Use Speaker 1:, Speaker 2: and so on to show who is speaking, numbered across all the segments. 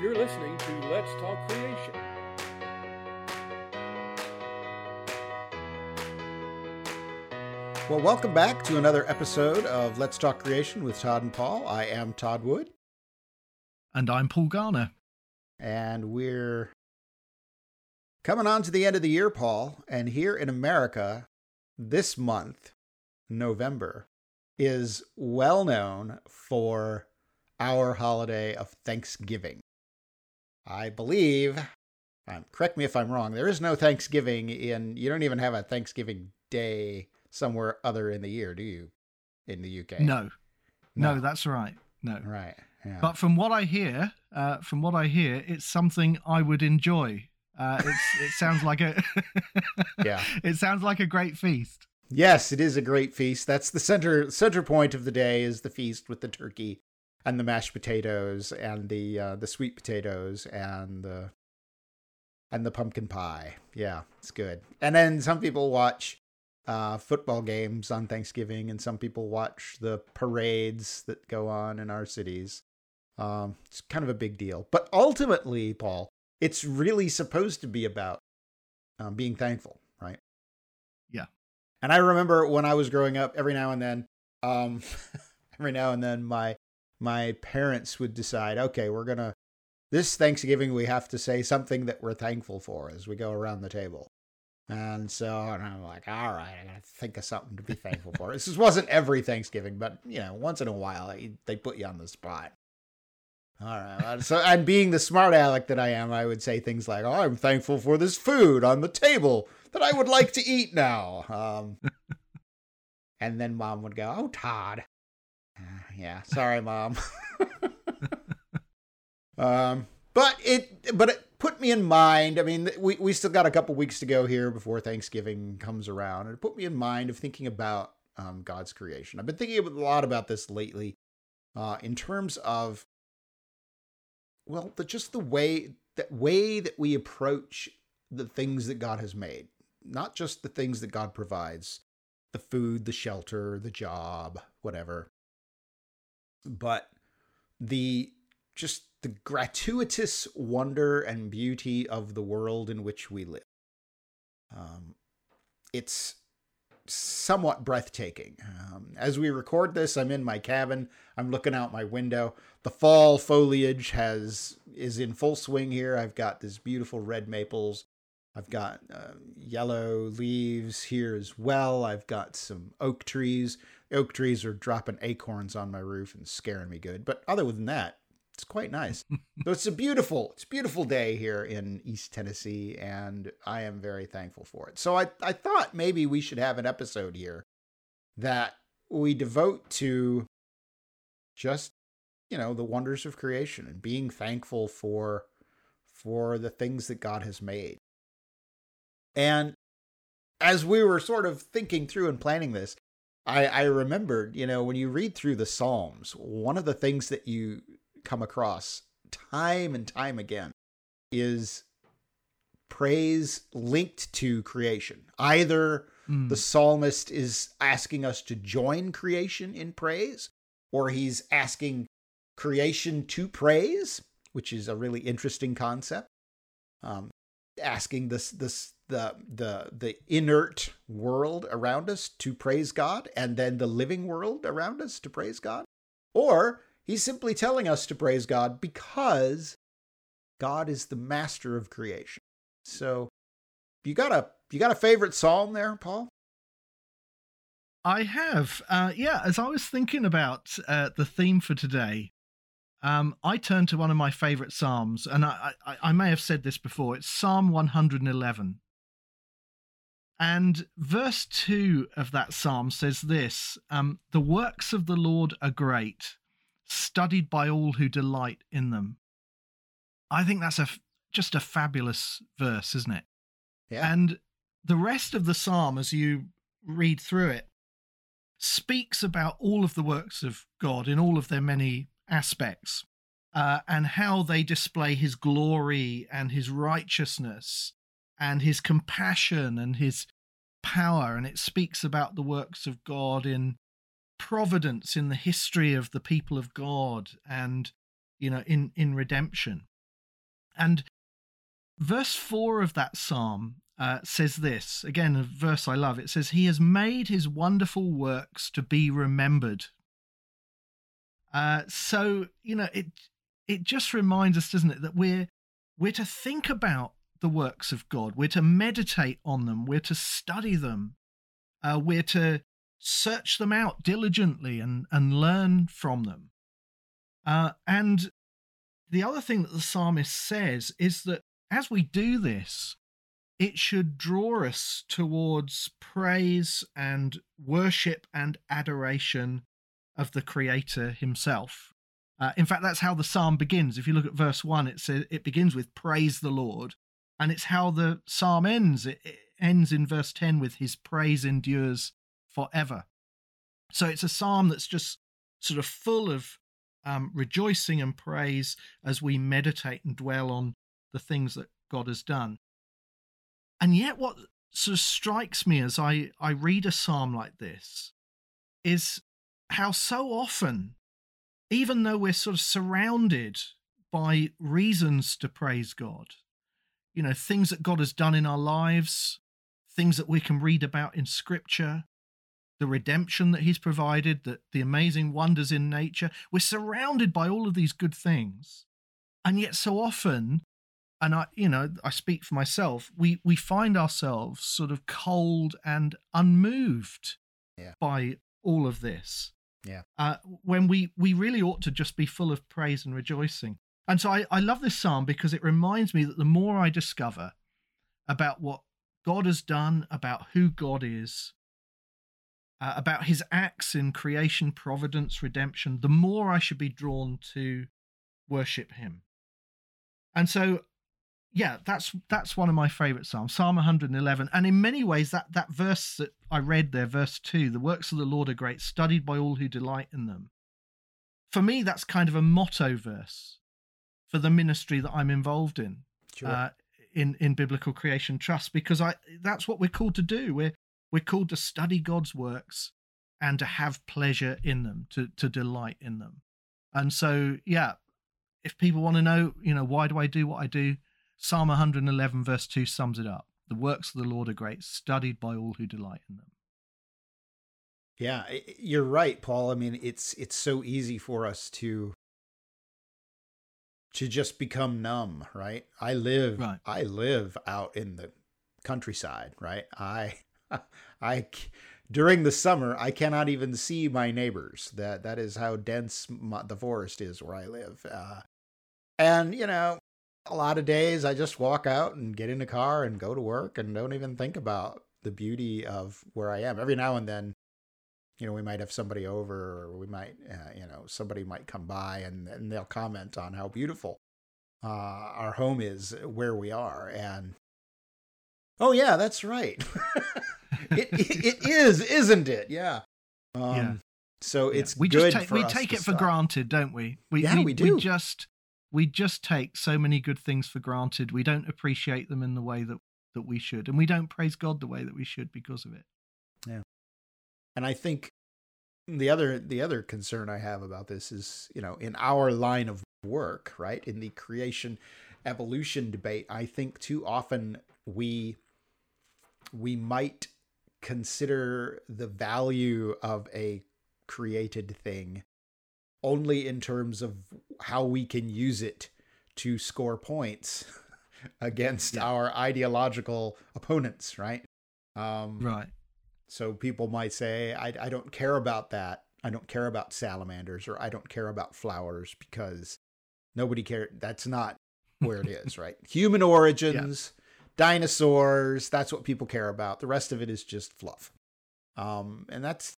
Speaker 1: You're listening to Let's Talk Creation.
Speaker 2: Well, welcome back to another episode of Let's Talk Creation with Todd and Paul. I am Todd Wood,
Speaker 3: And I'm Paul Garner.
Speaker 2: and we're coming on to the end of the year, Paul. And here in America, this month, November, is well known for our holiday of Thanksgiving. I believe, um, correct me if I'm wrong, there is no Thanksgiving in, you don't even have a Thanksgiving day somewhere other in the year, do you? In the UK?
Speaker 3: No, no,
Speaker 2: No.
Speaker 3: that's right. No.
Speaker 2: Right. Yeah.
Speaker 3: But from what I hear, uh, from what I hear, it's something I would enjoy. Uh, it's, it sounds like a,
Speaker 2: yeah.
Speaker 3: it sounds like a great feast.
Speaker 2: Yes, it is a great feast. That's the center center point of the day is the feast with the turkey and the mashed potatoes and the uh, the sweet potatoes and the and the pumpkin pie. Yeah, it's good. And then some people watch uh, football games on Thanksgiving, and some people watch the parades that go on in our cities. Um, it's kind of a big deal. But ultimately, Paul, it's really supposed to be about um, being thankful, right?
Speaker 3: Yeah.
Speaker 2: And I remember when I was growing up, every now and then, um, every now and then, my my parents would decide, okay, we're gonna this Thanksgiving we have to say something that we're thankful for as we go around the table. And so and I'm like, all right, I gotta think of something to be thankful for. This wasn't every Thanksgiving, but you know, once in a while they, put you on the spot. All right. So, and being the smart aleck that I am, I would say things like, "Oh, I'm thankful for this food on the table that I would like to eat now." Um, and then mom would go, "Oh, Todd." Yeah, sorry, mom. um, but it, but it put me in mind. I mean, we we still got a couple weeks to go here before Thanksgiving comes around, and it put me in mind of thinking about um, God's creation. I've been thinking a lot about this lately, uh, in terms of well, the, just the way that way that we approach the things that God has made, not just the things that God provides, the food, the shelter, the job, whatever, but the just the gratuitous wonder and beauty of the world in which we live. Um, it's somewhat breathtaking. Um, as we record this, I'm in my cabin. I'm looking out my window. The fall foliage has is in full swing here. I've got this beautiful red maples. I've got uh, yellow leaves here as well. I've got some oak trees. Oak trees are dropping acorns on my roof and scaring me good. But other than that, it's quite nice. so it's a beautiful, it's a beautiful day here in East Tennessee, and I am very thankful for it. So I, I thought maybe we should have an episode here that we devote to just, you know, the wonders of creation and being thankful for for the things that God has made. And as we were sort of thinking through and planning this, I, I remembered, you know, when you read through the Psalms, one of the things that you come across time and time again is praise linked to creation. Either
Speaker 3: Mm.
Speaker 2: the psalmist is asking us to join creation in praise, or he's asking creation to praise, which is a really interesting concept. Um, asking this this the the the inert world around us to praise God, and then the living world around us to praise God, or he's simply telling us to praise God because God is the master of creation. So, you got a you got a favorite psalm there, Paul?
Speaker 3: I have. Uh, yeah, as I was thinking about uh, the theme for today, um, I turned to one of my favorite Psalms, and I, I, I may have said this before. It's Psalm 111. And verse 2 of that psalm says this um, The works of the Lord are great, studied by all who delight in them. I think that's a f- just a fabulous verse, isn't it?
Speaker 2: Yeah.
Speaker 3: And the rest of the psalm, as you read through it, speaks about all of the works of God in all of their many aspects uh, and how they display his glory and his righteousness and his compassion and his power. And it speaks about the works of God in providence in the history of the people of God and, you know, in, in redemption. And verse 4 of that psalm uh, says this again, a verse I love. It says, He has made his wonderful works to be remembered. Uh, so, you know, it it just reminds us, doesn't it, that we're we're to think about the works of God, we're to meditate on them, we're to study them, uh, we're to search them out diligently and, and learn from them. Uh, and the other thing that the psalmist says is that as we do this, it should draw us towards praise and worship and adoration of the Creator Himself. Uh, in fact, that's how the psalm begins. If you look at verse one, it says it begins with "Praise the Lord," and it's how the psalm ends. It, ends in verse ten with "His praise endures forever." So it's a psalm that's just sort of full of um, rejoicing and praise as we meditate and dwell on the things that God has done. And yet, what sort of strikes me as I, I read a psalm like this is how so often, even though we're sort of surrounded by reasons to praise God, you know, things that God has done in our lives, things that we can read about in scripture, the redemption that he's provided, the, the amazing wonders in nature. We're surrounded by all of these good things. And yet so often and I, you know, I speak for myself. We we find ourselves sort of cold and unmoved
Speaker 2: yeah.
Speaker 3: by all of this.
Speaker 2: Yeah.
Speaker 3: Uh, when we we really ought to just be full of praise and rejoicing. And so I, I love this psalm because it reminds me that the more I discover about what God has done, about who God is, uh, about His acts in creation, providence, redemption, the more I should be drawn to worship Him. And so yeah, that's that's one of my favorite psalms, Psalm 111. And in many ways, that that verse that I read there, verse two, the works of the Lord are great, studied by all who delight in them. For me, that's kind of a motto verse for the ministry that I'm involved in,
Speaker 2: Sure.
Speaker 3: uh, in in biblical creation trust, because I that's what we're called to do. We're we're called to study God's works and to have pleasure in them, to to delight in them. And so, yeah, if people want to know, you know, why do I do what I do? Psalm 111, verse 2 sums it up. The works of the Lord are great, studied by all who delight in them.
Speaker 2: Yeah, you're right, Paul. I mean, it's it's so easy for us to to just become numb, right? I live
Speaker 3: right.
Speaker 2: I live out in the countryside, right? I I during the summer I cannot even see my neighbors. That that is how dense my, the forest is where I live. Uh, and you know, a lot of days I just walk out and get in the car and go to work and don't even think about the beauty of where I am. Every now and then, you know, we might have somebody over or we might, uh, you know, somebody might come by and, and they'll comment on how beautiful uh, our home is where we are. And, oh, yeah, that's right. it, it, it is, isn't it? Yeah. Um,
Speaker 3: yeah.
Speaker 2: So it's
Speaker 3: yeah. we just take, we take it
Speaker 2: stop.
Speaker 3: for granted, don't we? We
Speaker 2: yeah,
Speaker 3: we,
Speaker 2: we do.
Speaker 3: We just we just take so many good things for granted. We don't appreciate them in the way that that we should, and we don't praise God the way that we should because of it.
Speaker 2: Yeah, and I think the other the other concern I have about this is you know in our line of work, right, in the creation evolution debate, I think too often we we might consider the value of a created thing only in terms of how we can use it to score points against
Speaker 3: Yeah.
Speaker 2: our ideological opponents, right? Um,
Speaker 3: Right.
Speaker 2: So people might say, I, I don't care about that. I don't care about salamanders or I don't care about flowers because nobody cares. That's not where it is, right? Human origins, dinosaurs, that's what people care about. The rest of it is just fluff. Um, and that's,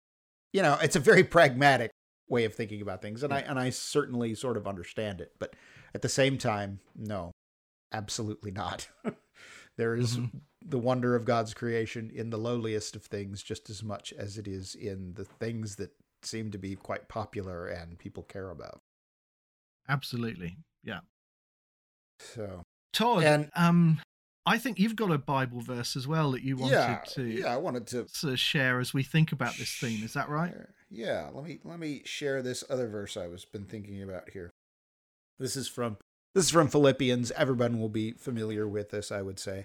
Speaker 2: you know, it's a very pragmatic way of thinking about things. And I, and I certainly sort of understand it. But at the same time, no, absolutely not. there is
Speaker 3: Mhm.
Speaker 2: The wonder of God's creation in the lowliest of things just as much as it is in the things that seem to be quite popular and people care about.
Speaker 3: Absolutely. Yeah.
Speaker 2: So
Speaker 3: Todd,
Speaker 2: And-
Speaker 3: um, I think you've got a Bible verse as well that you wanted
Speaker 2: yeah,
Speaker 3: to
Speaker 2: yeah, I wanted to
Speaker 3: sort of share as we think about this theme. Is that right?
Speaker 2: Yeah, let me let me share this other verse I was been thinking about here. This is from This is from Philippians. Everyone will be familiar with this, I would say.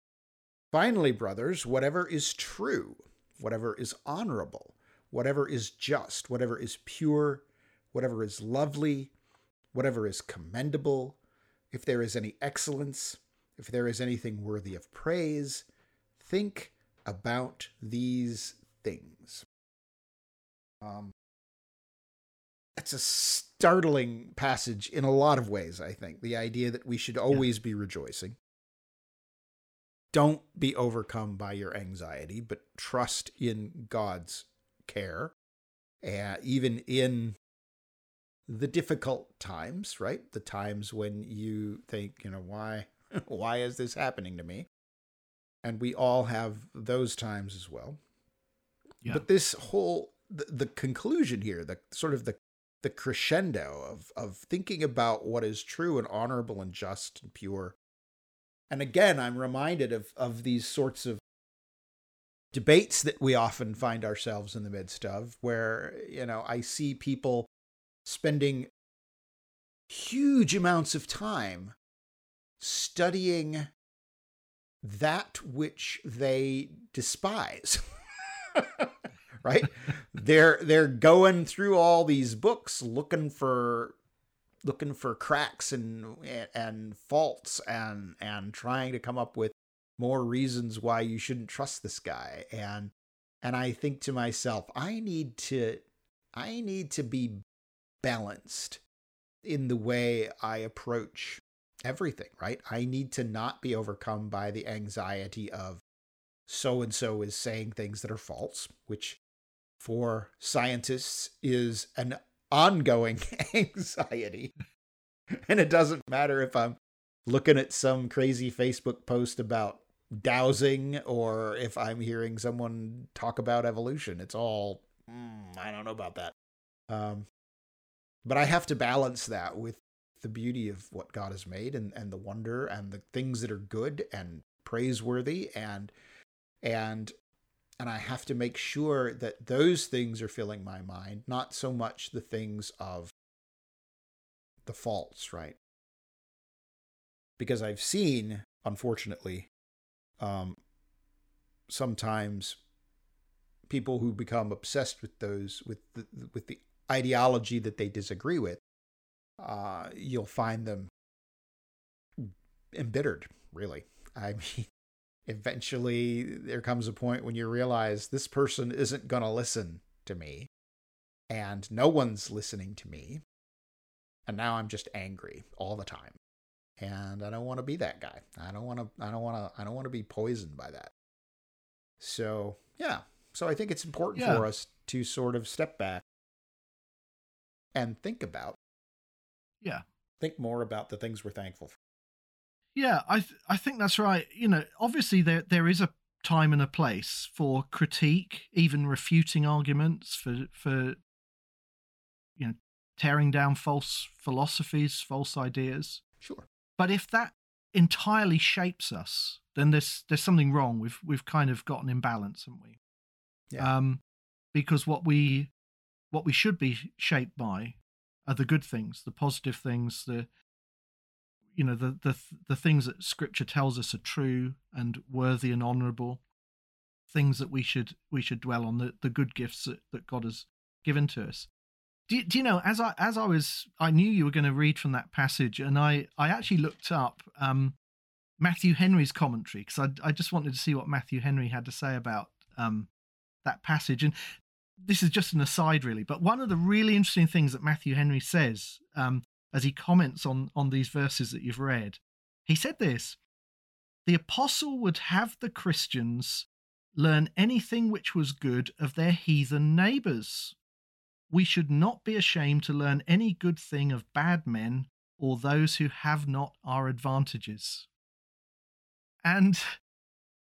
Speaker 2: Finally, brothers, whatever is true, whatever is honorable, whatever is just, whatever is pure, whatever is lovely, whatever is commendable, if there is any excellence, if there is anything worthy of praise, think about these things. Um, that's a startling passage in a lot of ways, I think. The idea that we should always yeah. be rejoicing. Don't be overcome by your anxiety, but trust in God's care. Uh, even in the difficult times, right? The times when you think, you know, why why is this happening to me? And we all have those times as well. Yeah. But this whole the, the conclusion here, the sort of the the crescendo of of thinking about what is true and honorable and just and pure. And again, I'm reminded of of these sorts of debates that we often find ourselves in the midst of where, you know, I see people spending huge amounts of time studying that which they despise. right? they're they're going through all these books looking for looking for cracks and and faults and and trying to come up with more reasons why you shouldn't trust this guy and and I think to myself I need to I need to be balanced in the way I approach everything, right? I need to not be overcome by the anxiety of so and so is saying things that are false, which for scientists is an ongoing anxiety. and it doesn't matter if I'm looking at some crazy Facebook post about dowsing or if I'm hearing someone talk about evolution. It's all, mm, I don't know about that. Um, but I have to balance that with the beauty of what God has made and, and the wonder and the things that are good and praiseworthy and and and I have to make sure that those things are filling my mind, not so much the things of the faults, right? Because I've seen, unfortunately, um, sometimes people who become obsessed with those with the, with the ideology that they disagree with uh, you'll find them embittered, really. I mean, eventually there comes a point when you realize this person isn't going to listen to me, and no one's listening to me. And now I'm just angry all the time. And I don't want to be that guy. I don't want to I don't want to I don't want to be poisoned by that. So, yeah. So I think it's important yeah. for us to sort of step back and think about
Speaker 3: yeah.
Speaker 2: Think more about the things we're thankful for.
Speaker 3: Yeah, I th- I think that's right. You know, obviously there there is a time and a place for critique, even refuting arguments, for for you know tearing down false philosophies, false ideas.
Speaker 2: Sure.
Speaker 3: But if that entirely shapes us, then there's there's something wrong. We've we've kind of got an imbalance, haven't we? Yeah. Um, because what we what we should be shaped by are the good things, the positive things, the you know the the the things that Scripture tells us are true and worthy and honourable, things that we should we should dwell on, the the good gifts that, that God has given to us. Do, do you know as I as I was I knew you were going to read from that passage, and I I actually looked up um, Matthew Henry's commentary because I I just wanted to see what Matthew Henry had to say about um, that passage. And this is just an aside, really, but one of the really interesting things that Matthew Henry says um, as he comments on, on these verses that you've read, he said this The apostle would have the Christians learn anything which was good of their heathen neighbours. We should not be ashamed to learn any good thing of bad men or those who have not our advantages. And,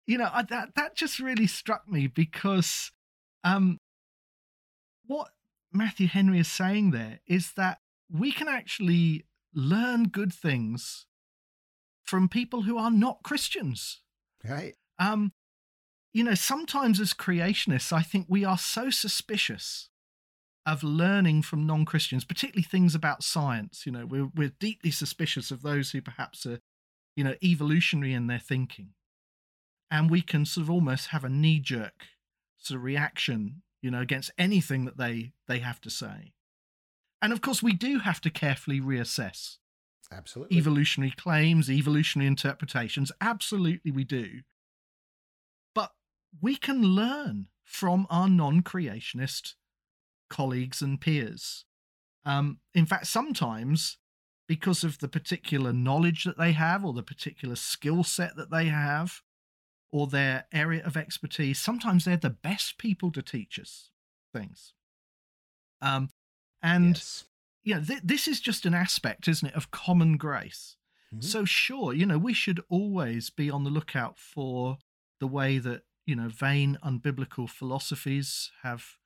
Speaker 3: you know, that, that just really struck me because um, what Matthew Henry is saying there is that we can actually learn good things from people who are not Christians.
Speaker 2: Right.
Speaker 3: Um, you know, sometimes as creationists, I think we are so suspicious of learning from non-Christians, particularly things about science. You know, we're we're deeply suspicious of those who perhaps are, you know, evolutionary in their thinking, and we can sort of almost have a knee-jerk sort of reaction, you know, against anything that they they have to say. And of course, we do have to carefully reassess
Speaker 2: Absolutely.
Speaker 3: evolutionary claims, evolutionary interpretations. Absolutely, we do. But we can learn from our non creationist colleagues and peers. Um, in fact, sometimes because of the particular knowledge that they have or the particular skill set that they have or their area of expertise, sometimes they're the best people to teach us things. Um, and
Speaker 2: yes.
Speaker 3: you know, th- this is just an aspect, isn't it, of common grace.
Speaker 2: Mhm.
Speaker 3: So sure, you know, we should always be on the lookout for the way that you know vain, unbiblical philosophies have,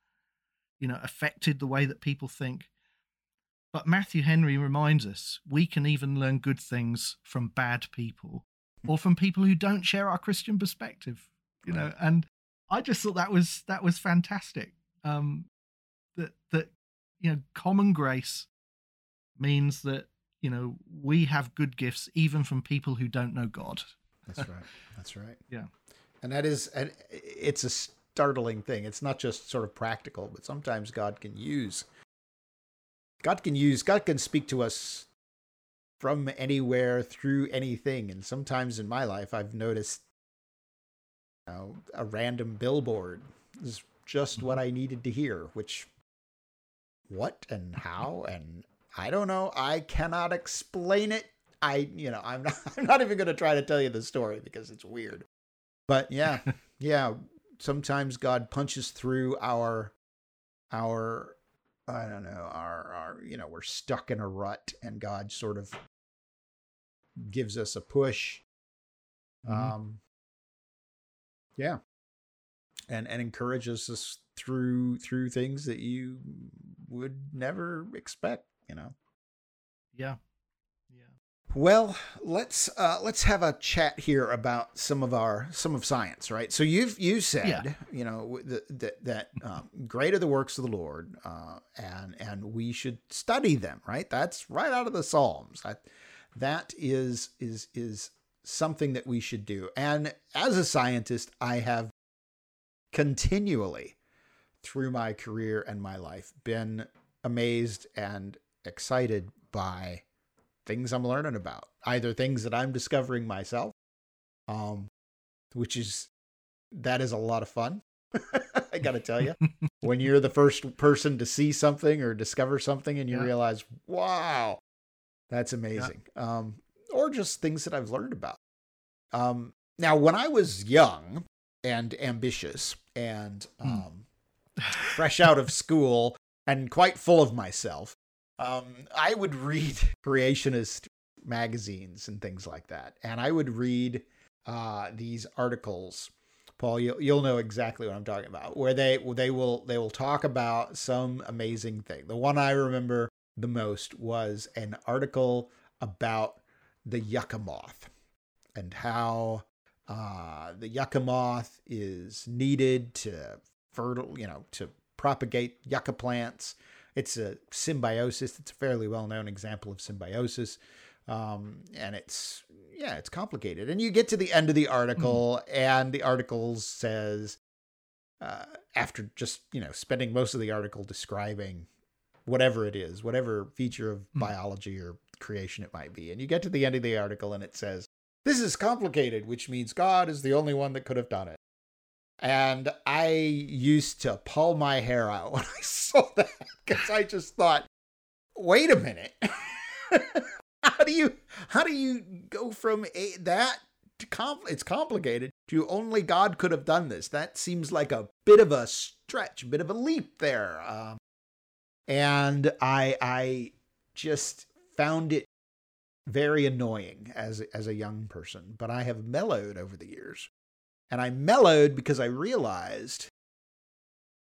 Speaker 3: you know, affected the way that people think. But Matthew Henry reminds us we can even learn good things from bad people or from people who don't share our Christian perspective. You know,
Speaker 2: Right.
Speaker 3: and I just thought that was that was fantastic. Um, that that you know, common grace means that you know we have good gifts even from people who don't know God.
Speaker 2: That's right. That's right.
Speaker 3: Yeah.
Speaker 2: And that is, and it's a startling thing. It's not just sort of practical, but sometimes God can use, God can use, God can speak to us from anywhere through anything. And sometimes in my life, I've noticed you know, a random billboard is just what mm-hmm. I needed to hear, which what and how and I don't know. I cannot explain it. I, you know, I'm not, I'm not even going to try to tell you the story because it's weird. But yeah, yeah. Sometimes God punches through our, our, I don't know, our, our, you know, we're stuck in a rut, and God sort of gives us a push.
Speaker 3: Mhm.
Speaker 2: Um, yeah, and and encourages us through through things that you would never expect. You know.
Speaker 3: Yeah. Yeah.
Speaker 2: Well, let's uh, let's have a chat here about some of our some of science, right? So you've you said,
Speaker 3: Yeah.
Speaker 2: you know, that that, that um, great are the works of the Lord, uh, and and we should study them, right? That's right out of the Psalms. That that is is is something that we should do. And as a scientist, I have continually through my career and my life been amazed and excited by things I'm learning about, either things that I'm discovering myself, um, which is that is a lot of fun. I got to tell you, when you're the first person to see something or discover something, and you
Speaker 3: Yeah.
Speaker 2: realize, wow, that's amazing. Um, or just things that I've learned about. Um, now, when I was young and ambitious and
Speaker 3: Hmm.
Speaker 2: um, fresh out of school and quite full of myself, um, I would read creationist magazines and things like that. And I would read uh, these articles. Paul, you'll, you'll know exactly what I'm talking about, where they they will they will talk about some amazing thing. The one I remember the most was an article about the yucca moth and how uh, the yucca moth is needed to fertile, you know, to propagate yucca plants. It's a symbiosis. It's a fairly well-known example of symbiosis, um, and it's yeah, it's complicated. And you get to the end of the article, and the article says, uh, after just you know spending most of the article describing whatever it is, whatever feature of
Speaker 3: Hmm.
Speaker 2: biology or creation it might be, and you get to the end of the article, and it says, "This is complicated," which means God is the only one that could have done it. And I used to pull my hair out when I saw that because I just thought, wait a minute. how do you how do you go from a, that to compl- it's complicated to only God could have done this? That seems like a bit of a stretch, a bit of a leap there. Um, and I I just found it very annoying as as a young person, but I have mellowed over the years. And I mellowed because I realized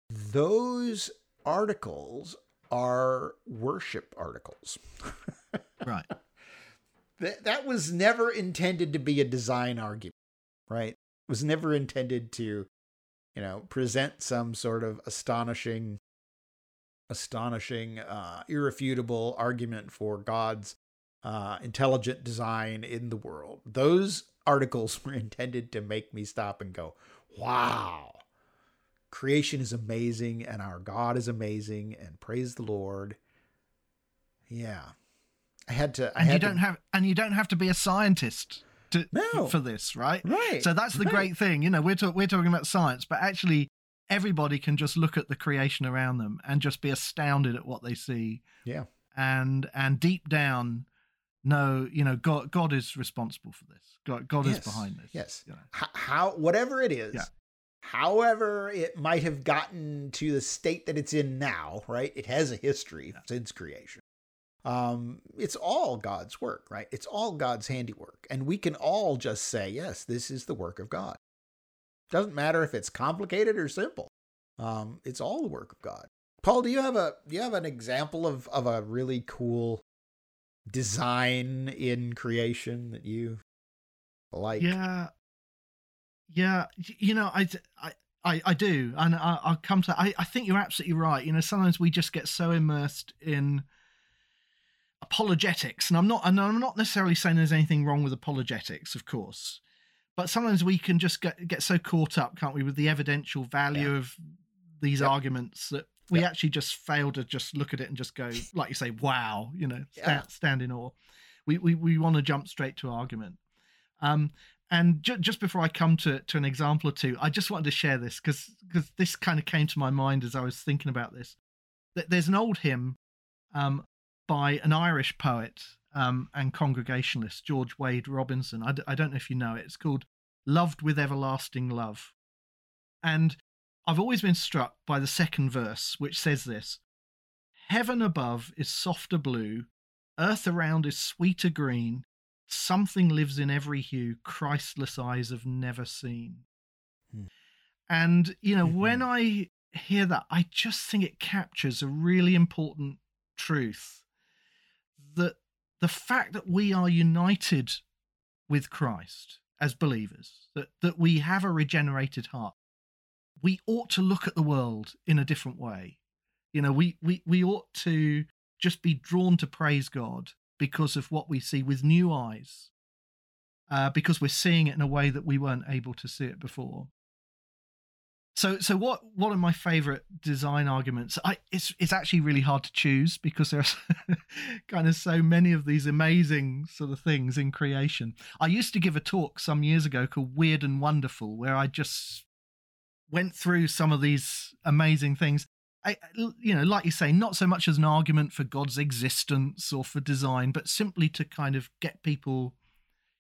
Speaker 2: those articles are worship articles.
Speaker 3: right.
Speaker 2: That that was never intended to be a design argument, right? It was never intended to, you know, present some sort of astonishing astonishing uh irrefutable argument for God's uh intelligent design in the world. Those articles were intended to make me stop and go, "Wow." Creation is amazing and our God is amazing and praise the Lord. Yeah. I had to I
Speaker 3: and
Speaker 2: had
Speaker 3: you don't have and you don't have to be a scientist to,
Speaker 2: No.
Speaker 3: for this, right?
Speaker 2: Right.
Speaker 3: So that's the
Speaker 2: right.
Speaker 3: great thing. You know, we're talk- we're talking about science, but actually everybody can just look at the creation around them and just be astounded at what they see
Speaker 2: Yeah.
Speaker 3: and and deep down know, you know, God God is responsible for this. God God is behind this.
Speaker 2: yes.
Speaker 3: you know.
Speaker 2: How whatever it is
Speaker 3: Yeah.
Speaker 2: however it might have gotten to the state that it's in now right it has a history since creation um it's all god's work right it's all god's handiwork and we can all just say yes this is the work of god doesn't matter if it's complicated or simple um it's all the work of god paul do you have a do you have an example of of a really cool design in creation that you like
Speaker 3: Yeah, yeah. You know, I, I, I, I do, and I, I'll come to. I, I think you're absolutely right. You know, sometimes we just get so immersed in apologetics, and I'm not, and I'm not necessarily saying there's anything wrong with apologetics, of course, but sometimes we can just get get so caught up, can't we, with the evidential value of these
Speaker 2: Yep.
Speaker 3: arguments that we actually just fail to just look at it and just go, like you say, wow, you know,
Speaker 2: Yeah.
Speaker 3: stand in awe. We we we want to jump straight to argument. Um, and ju- just before I come to, to an example or two, I just wanted to share this because because this kind of came to my mind as I was thinking about this. Th- There's an old hymn um, by an Irish poet um, and congregationalist, George Wade Robinson. I, d- I don't know if you know it. It's called "Loved with Everlasting Love," and I've always been struck by the second verse, which says this: "Heaven above is softer blue, earth around is sweeter green." Something lives in every hue Christless eyes have never seen.
Speaker 2: Hmm.
Speaker 3: And, you know,
Speaker 2: Mhm.
Speaker 3: when I hear that, I just think it captures a really important truth that the fact that we are united with Christ as believers, that, that we have a regenerated heart, we ought to look at the world in a different way. You know, we, we, we ought to just be drawn to praise God because of what we see with new eyes, uh, because we're seeing it in a way that we weren't able to see it before. So, so what? What are my favorite design arguments? I it's it's actually really hard to choose because there's kind of so many of these amazing sort of things in creation. I used to give a talk some years ago called Weird and Wonderful, where I just went through some of these amazing things. I, you know, like you say, not so much as an argument for God's existence or for design, but simply to kind of get people,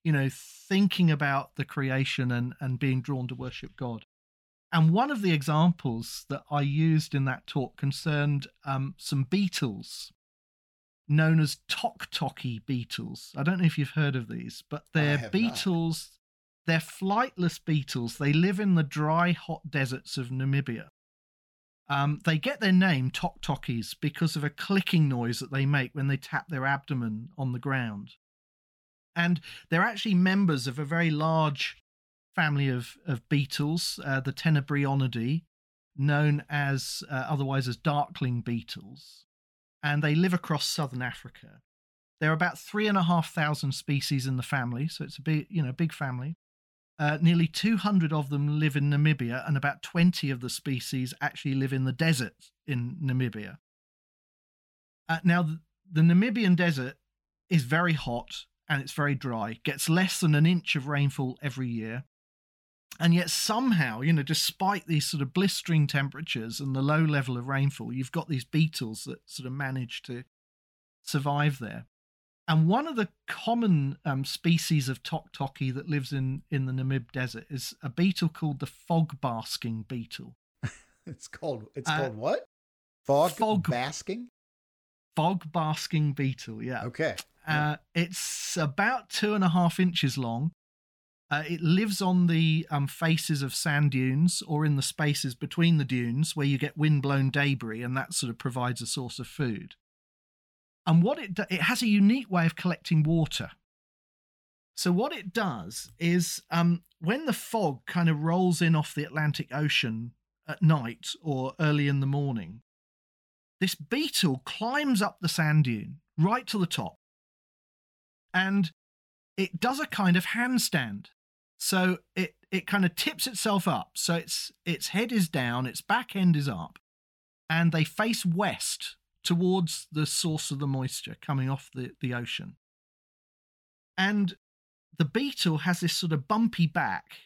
Speaker 3: you know, thinking about the creation and and being drawn to worship God. And one of the examples that I used in that talk concerned um, some beetles known as tok-tokkie beetles. I don't know if you've heard of these, but they're beetles. They're flightless beetles. They live in the dry, hot deserts of Namibia. Um, they get their name tok-tokkies because of a clicking noise that they make when they tap their abdomen on the ground. And they're actually members of a very large family of, of beetles, uh, the Tenebrionidae, known as uh, otherwise as darkling beetles, and they live across southern Africa. There are about three and a half thousand species in the family, so it's a big, you know, big family. Uh, nearly 200 of them live in Namibia, and about 20 of the species actually live in the desert in Namibia. Uh, now, the, the Namibian desert is very hot and it's very dry, gets less than an inch of rainfall every year. And yet, somehow, you know, despite these sort of blistering temperatures and the low level of rainfall, you've got these beetles that sort of manage to survive there. And one of the common um, species of tok-tokkie that lives in, in the Namib Desert is a beetle called the fog basking beetle.
Speaker 2: It's called it's
Speaker 3: Uh,
Speaker 2: called what? Fog,
Speaker 3: fog-
Speaker 2: basking?
Speaker 3: Fog basking beetle, yeah.
Speaker 2: Okay.
Speaker 3: Uh, it's it's about two and a half inches long. Uh, it lives on the um, faces of sand dunes or in the spaces between the dunes where you get wind-blown debris, and that sort of provides a source of food. And what it do- it has a unique way of collecting water. So what it does is um, when the fog kind of rolls in off the Atlantic Ocean at night or early in the morning, this beetle climbs up the sand dune right to the top and it does a kind of handstand. So it, it kind of tips itself up. So its its head is down, its back end is up, and they face west towards the source of the moisture coming off the, the ocean. And the beetle has this sort of bumpy back,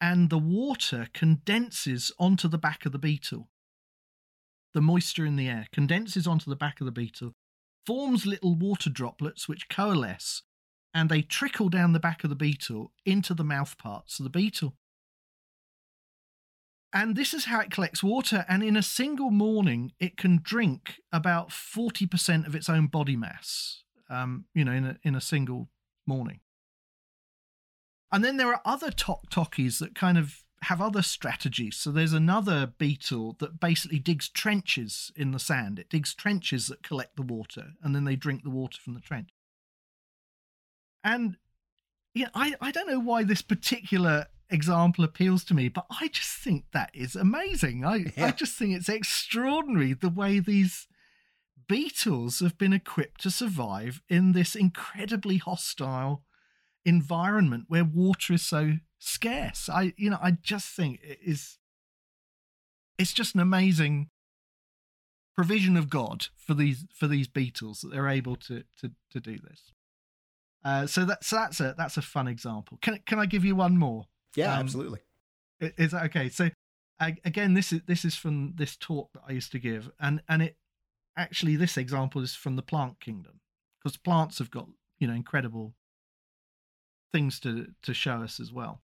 Speaker 3: and the water condenses onto the back of the beetle. The moisture in the air condenses onto the back of the beetle, forms little water droplets which coalesce, and they trickle down the back of the beetle into the mouth parts of the beetle. And this is how it collects water. And in a single morning, it can drink about 40% of its own body mass, um, you know, in a, in a single morning. And then there are other tok tokkies that kind of have other strategies. So there's another beetle that basically digs trenches in the sand. It digs trenches that collect the water, and then they drink the water from the trench. And yeah, I, I don't know why this particular example appeals to me, but I just think that is amazing. I,
Speaker 2: Yeah.
Speaker 3: I just think it's extraordinary the way these beetles have been equipped to survive in this incredibly hostile environment where water is so scarce. I you know, I just think it is it's just an amazing provision of God for these for these beetles that they're able to to to do this. Uh, so that's so that's a that's a fun example. Can can I give you one more?
Speaker 2: Yeah,
Speaker 3: Um,
Speaker 2: absolutely.
Speaker 3: I- Is that okay? So a- again, this is this is from this talk that I used to give, and and it actually this example is from the plant kingdom because plants have got you know incredible things to to show us as well.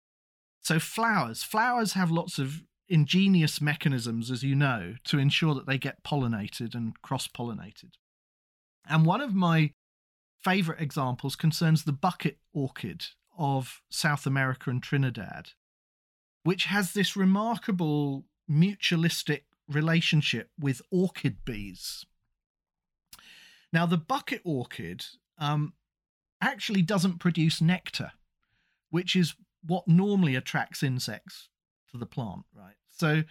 Speaker 3: So flowers, flowers have lots of ingenious mechanisms, as you know, to ensure that they get pollinated and cross pollinated. And one of my favorite examples concerns the bucket orchid of South America and Trinidad, which has this remarkable mutualistic relationship with orchid bees. Now, the bucket orchid um, actually doesn't produce nectar, which is what normally attracts insects to the plant, right? So,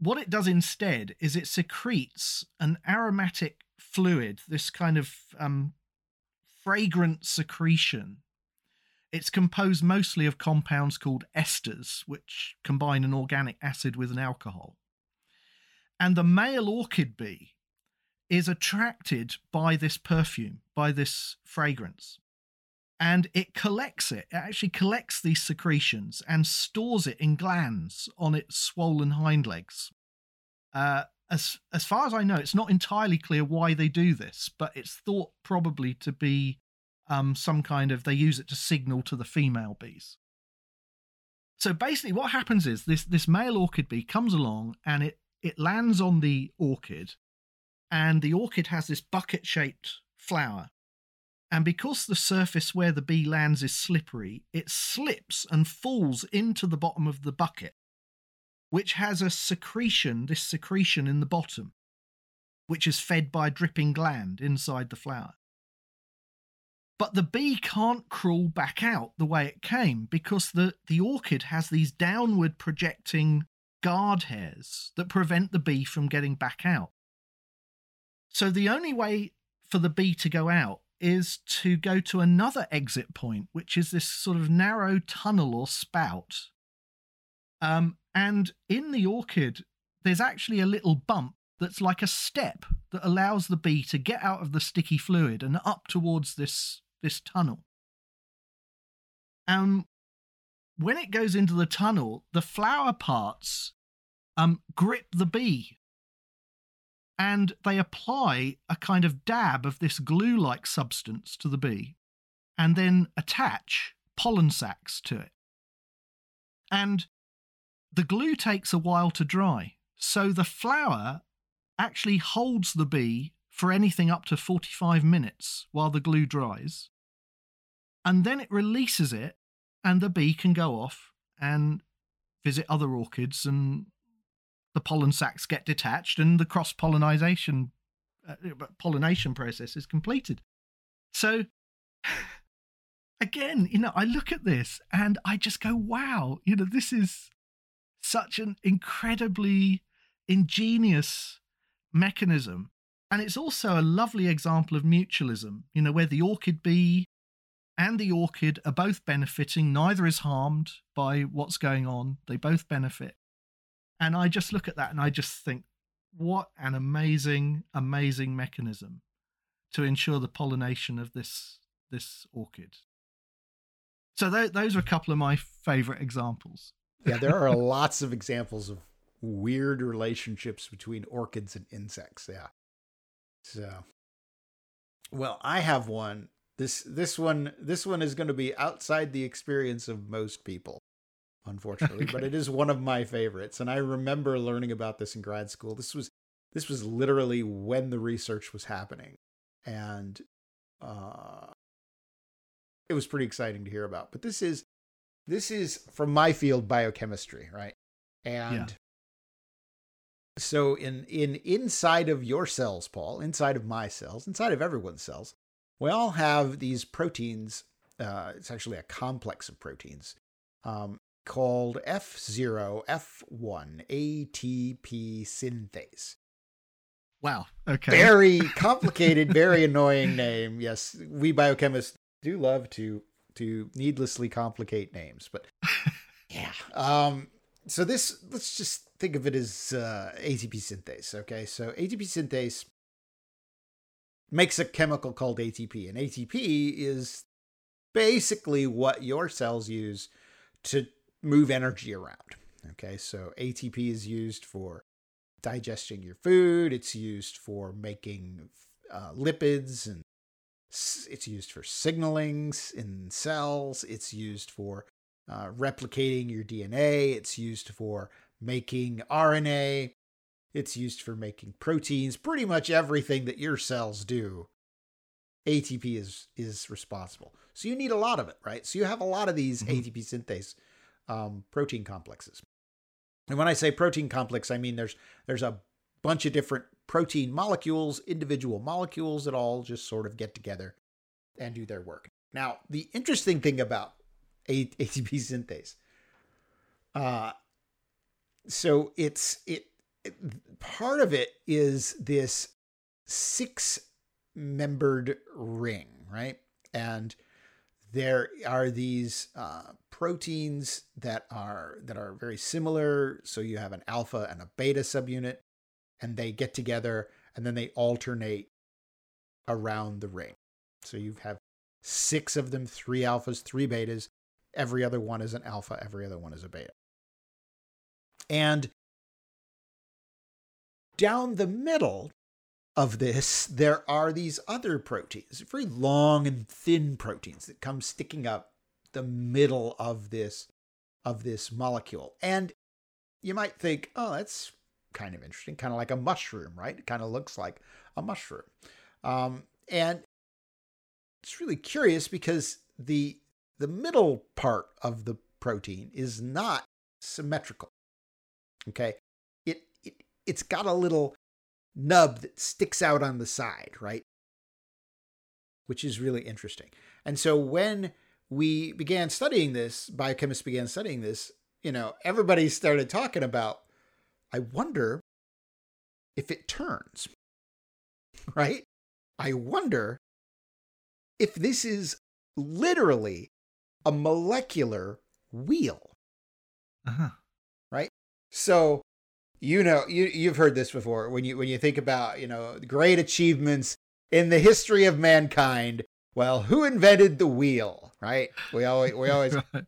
Speaker 3: what it does instead is it secretes an aromatic fluid, this kind of um, fragrant secretion. It's composed mostly of compounds called esters, which combine an organic acid with an alcohol. And the male orchid bee is attracted by this perfume, by this fragrance. And it collects it. It actually collects these secretions and stores it in glands on its swollen hind legs. Uh, as as far as I know, it's not entirely clear why they do this, but it's thought probably to be um, some kind of they use it to signal to the female bees. So basically, what happens is this this male orchid bee comes along and it it lands on the orchid, and the orchid has this bucket shaped flower. And because the surface where the bee lands is slippery, it slips and falls into the bottom of the bucket, which has a secretion, this secretion in the bottom, which is fed by dripping gland inside the flower. But the bee can't crawl back out the way it came because the, the orchid has these downward projecting guard hairs that prevent the bee from getting back out. So the only way for the bee to go out is to go to another exit point, which is this sort of narrow tunnel or spout. Um, and in the orchid, there's actually a little bump that's like a step that allows the bee to get out of the sticky fluid and up towards this this tunnel. Um, when it goes into the tunnel, the flower parts um, grip the bee and they apply a kind of dab of this glue like substance to the bee and then attach pollen sacs to it. And the glue takes a while to dry. So the flower actually holds the bee for anything up to 45 minutes while the glue dries. and then it releases it, and the bee can go off and visit other orchids, and the pollen sacs get detached, and the cross pollination uh, pollination process is completed. So, again, you know, I look at this and I just go, wow, you know, this is such an incredibly ingenious mechanism. And it's also a lovely example of mutualism, you know, where the orchid bee and the orchid are both benefiting. Neither is harmed by what's going on. They both benefit. And I just look at that and I just think, what an amazing, amazing mechanism to ensure the pollination of this this orchid. So th- those are a couple of my favorite examples.
Speaker 2: yeah, there are lots of examples of weird relationships between orchids and insects. Yeah. So, well, I have one. This this one this one is going to be outside the experience of most people, unfortunately, okay. but it is one of my favorites. And I remember learning about this in grad school. This was this was literally when the research was happening, and uh, it was pretty exciting to hear about. But this is this is from my field biochemistry, right? And. So in in inside of your cells, Paul, inside of my cells, inside of everyone's cells, we all have these proteins. Uh, it's actually a complex of proteins um, called F0, F1 ATP synthase.
Speaker 3: Wow. Okay.
Speaker 2: Very complicated, very annoying name. Yes, we biochemists do love to to needlessly complicate names, but yeah. Um, so this, let's just think of it as uh, ATP synthase. Okay, so ATP synthase makes a chemical called ATP, and ATP is basically what your cells use to move energy around. Okay, so ATP is used for digesting your food. It's used for making uh, lipids and it's used for signaling in cells. It's used for uh, replicating your DNA. It's used for making RNA. It's used for making proteins. Pretty much everything that your cells do, ATP is is responsible. So you need a lot of it, right? So you have a lot of these mm-hmm. ATP synthase um, protein complexes. And when I say protein complex, I mean there's there's a bunch of different protein molecules, individual molecules that all just sort of get together and do their work. Now, the interesting thing about ATP synthase, uh, so it's it, it part of it is this six membered ring, right? And there are these uh, proteins that are that are very similar. So you have an alpha and a beta subunit, and they get together and then they alternate around the ring. So you have six of them, three alphas, three betas. Every other one is an alpha, every other one is a beta. And down the middle of this, there are these other proteins, very long and thin proteins that come sticking up the middle of this of this molecule. And you might think, oh, that's kind of interesting, kind of like a mushroom, right? It kind of looks like a mushroom. Um, and it's really curious because the the middle part of the protein is not symmetrical. Okay, it, it it's got a little nub that sticks out on the side, right? Which is really interesting. And so when we began studying this, biochemists began studying this, you know, everybody started talking about, I wonder if it turns, right? I wonder if this is literally a molecular wheel.
Speaker 3: Uh-huh.
Speaker 2: Right? So you know you you've heard this before when you when you think about you know great achievements in the history of mankind well who invented the wheel right we always we always right.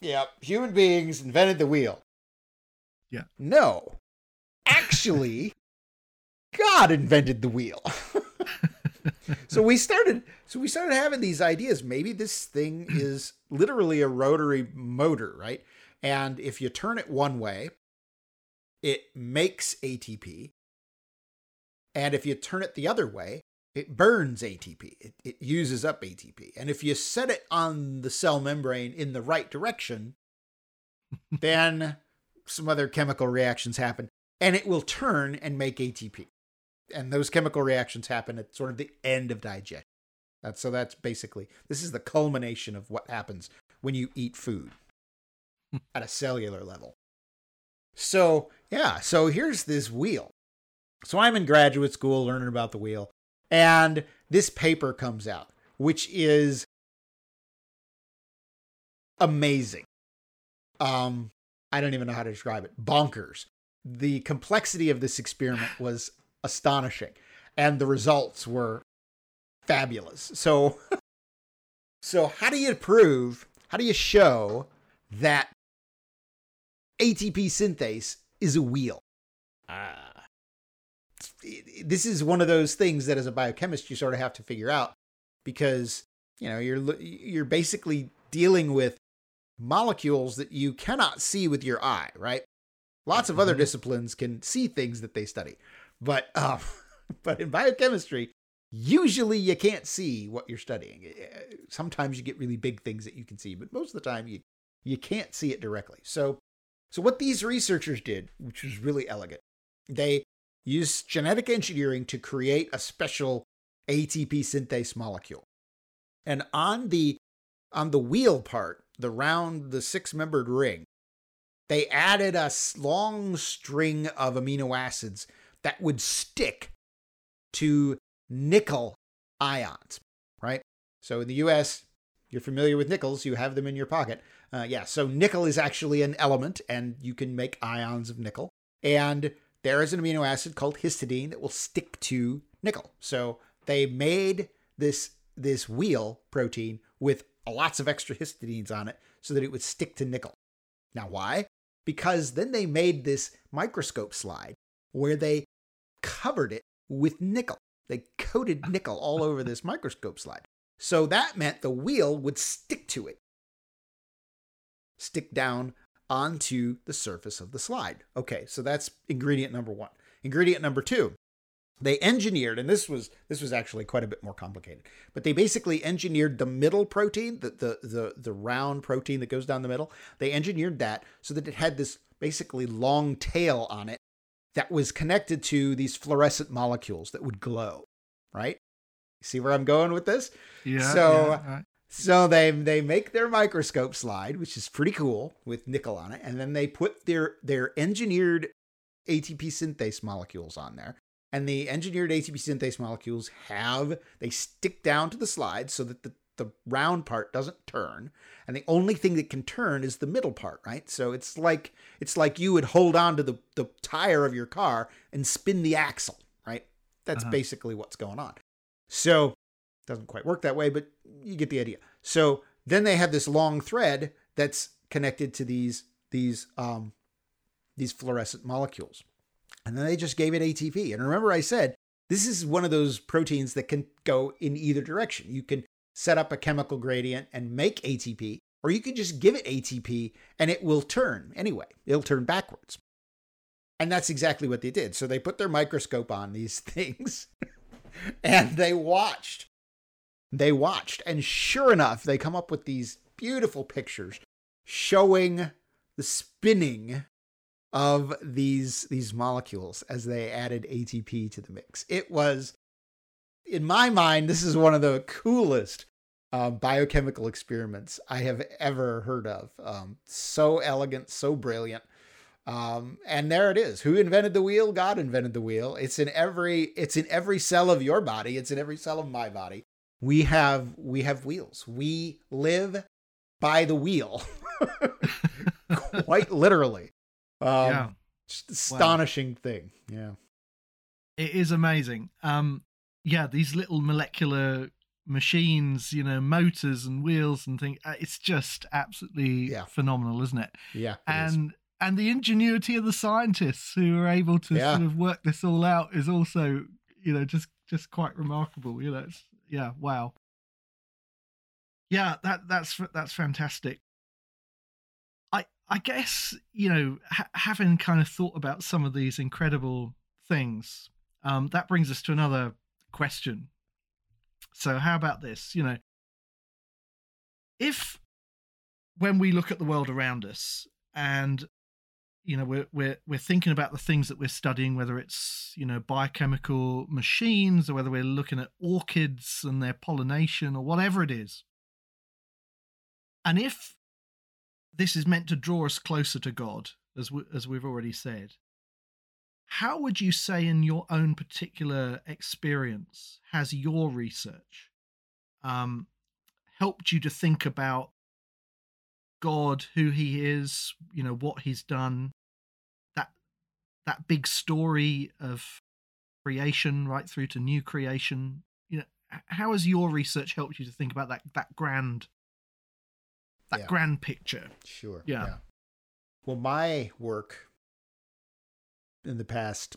Speaker 2: yeah human beings invented the wheel
Speaker 3: yeah
Speaker 2: no actually god invented the wheel so we started so we started having these ideas maybe this thing is literally a rotary motor right and if you turn it one way it makes ATP. And if you turn it the other way, it burns ATP. It, it uses up ATP. And if you set it on the cell membrane in the right direction, then some other chemical reactions happen and it will turn and make ATP. And those chemical reactions happen at sort of the end of digestion. That's so that's basically this is the culmination of what happens when you eat food at a cellular level. So, yeah, so here's this wheel. So I'm in graduate school learning about the wheel, and this paper comes out, which is amazing. Um, I don't even know how to describe it. Bonkers. The complexity of this experiment was astonishing, and the results were fabulous. So, so how do you prove? How do you show that ATP synthase is a wheel? Ah. This is one of those things that as a biochemist you sort of have to figure out because you know you're you're basically dealing with molecules that you cannot see with your eye, right? Lots of other
Speaker 3: Mhm.
Speaker 2: disciplines can see things that they study, but uh, but in biochemistry, usually you can't see what you're studying. Eh, Sometimes you get really big things that you can see, but most of the time you you can't see it directly. So so what these researchers did, which was really elegant, they used genetic engineering to create a special ATP synthase molecule. And on the on the wheel part, the round, the six-membered ring, they added a long string of amino acids that would stick to nickel ions, right? So in the US, you're familiar with nickels, you have them in your pocket. Uh, yeah, so nickel is actually an element, and you can make ions of nickel. And there is an amino acid called histidine that will stick to nickel. So they made this this wheel protein with lots of extra histidines on it so that it would stick to nickel. Now, why? Because then they made this microscope slide where they covered it with nickel. They coated nickel all over this microscope slide. So that meant the wheel would stick to it, stick down onto the surface of the slide. Okay, so that's ingredient number one. Ingredient number two, they engineered, and this was this was actually quite a bit more complicated, but they basically engineered the middle protein, the the the, the round protein that goes down the middle. They engineered that so that it had this basically long tail on it that was connected to these fluorescent molecules that would glow. Right? See where I'm going with this?
Speaker 3: Yeah.
Speaker 2: So-
Speaker 3: yeah.
Speaker 2: So they they make their microscope slide, which is pretty cool with nickel on it, and then they put their their engineered ATP synthase molecules on there. And the engineered ATP synthase molecules have they stick down to the slide so that the the round part doesn't turn, and the only thing that can turn is the middle part, right? So it's like it's like you would hold on to the the tire of your car and spin the axle, right? That's
Speaker 3: Uh-huh.
Speaker 2: basically what's going on. So it doesn't quite work that way, but you get the idea. So then they have this long thread that's connected to these these um these fluorescent molecules. And then they just gave it ATP. And remember I said this is one of those proteins that can go in either direction. You can set up a chemical gradient and make ATP, or you can just give it ATP and it will turn anyway. It'll turn backwards. And that's exactly what they did. So they put their microscope on these things and they watched. They watched. And sure enough, they come up with these beautiful pictures showing the spinning of these these molecules as they added ATP to the mix. It was in my mind this is one of the coolest uh, biochemical experiments I have ever heard of. Um, so elegant, so brilliant. Um, and there it is. Who invented the wheel? God invented the wheel. It's in every it's in every cell of your body. It's in every cell of my body. We have we have wheels. We live by the wheel. Quite literally. Um,
Speaker 3: yeah.
Speaker 2: astonishing thing. Yeah.
Speaker 3: It is amazing. Um, yeah, these little molecular machines, you know, motors and wheels and things. uh, It's just absolutely
Speaker 2: Yeah.
Speaker 3: phenomenal, isn't it?
Speaker 2: Yeah. it is.
Speaker 3: and and the ingenuity of the scientists who are able to
Speaker 2: Yeah.
Speaker 3: sort of work this all out is also, you know, just just quite remarkable. You know, it's, yeah, wow. Yeah, that that's that's fantastic. I I guess you know, ha- having kind of thought about some of these incredible things, um, that brings us to another question So how about this? You know, if when we look at the world around us and you know we're we're we're thinking about the things that we're studying whether it's you know biochemical machines or whether we're looking at orchids and their pollination or whatever it is and if this is meant to draw us closer to god as we, as we've already said how would you say in your own particular experience has your research um, helped you to think about God, who he is, you know, what he's done, that that big story of creation right through to new creation. You know, how has your research helped you to think about that that grand that
Speaker 2: Yeah.
Speaker 3: grand picture?
Speaker 2: Sure.
Speaker 3: Yeah.
Speaker 2: Well, my work in the past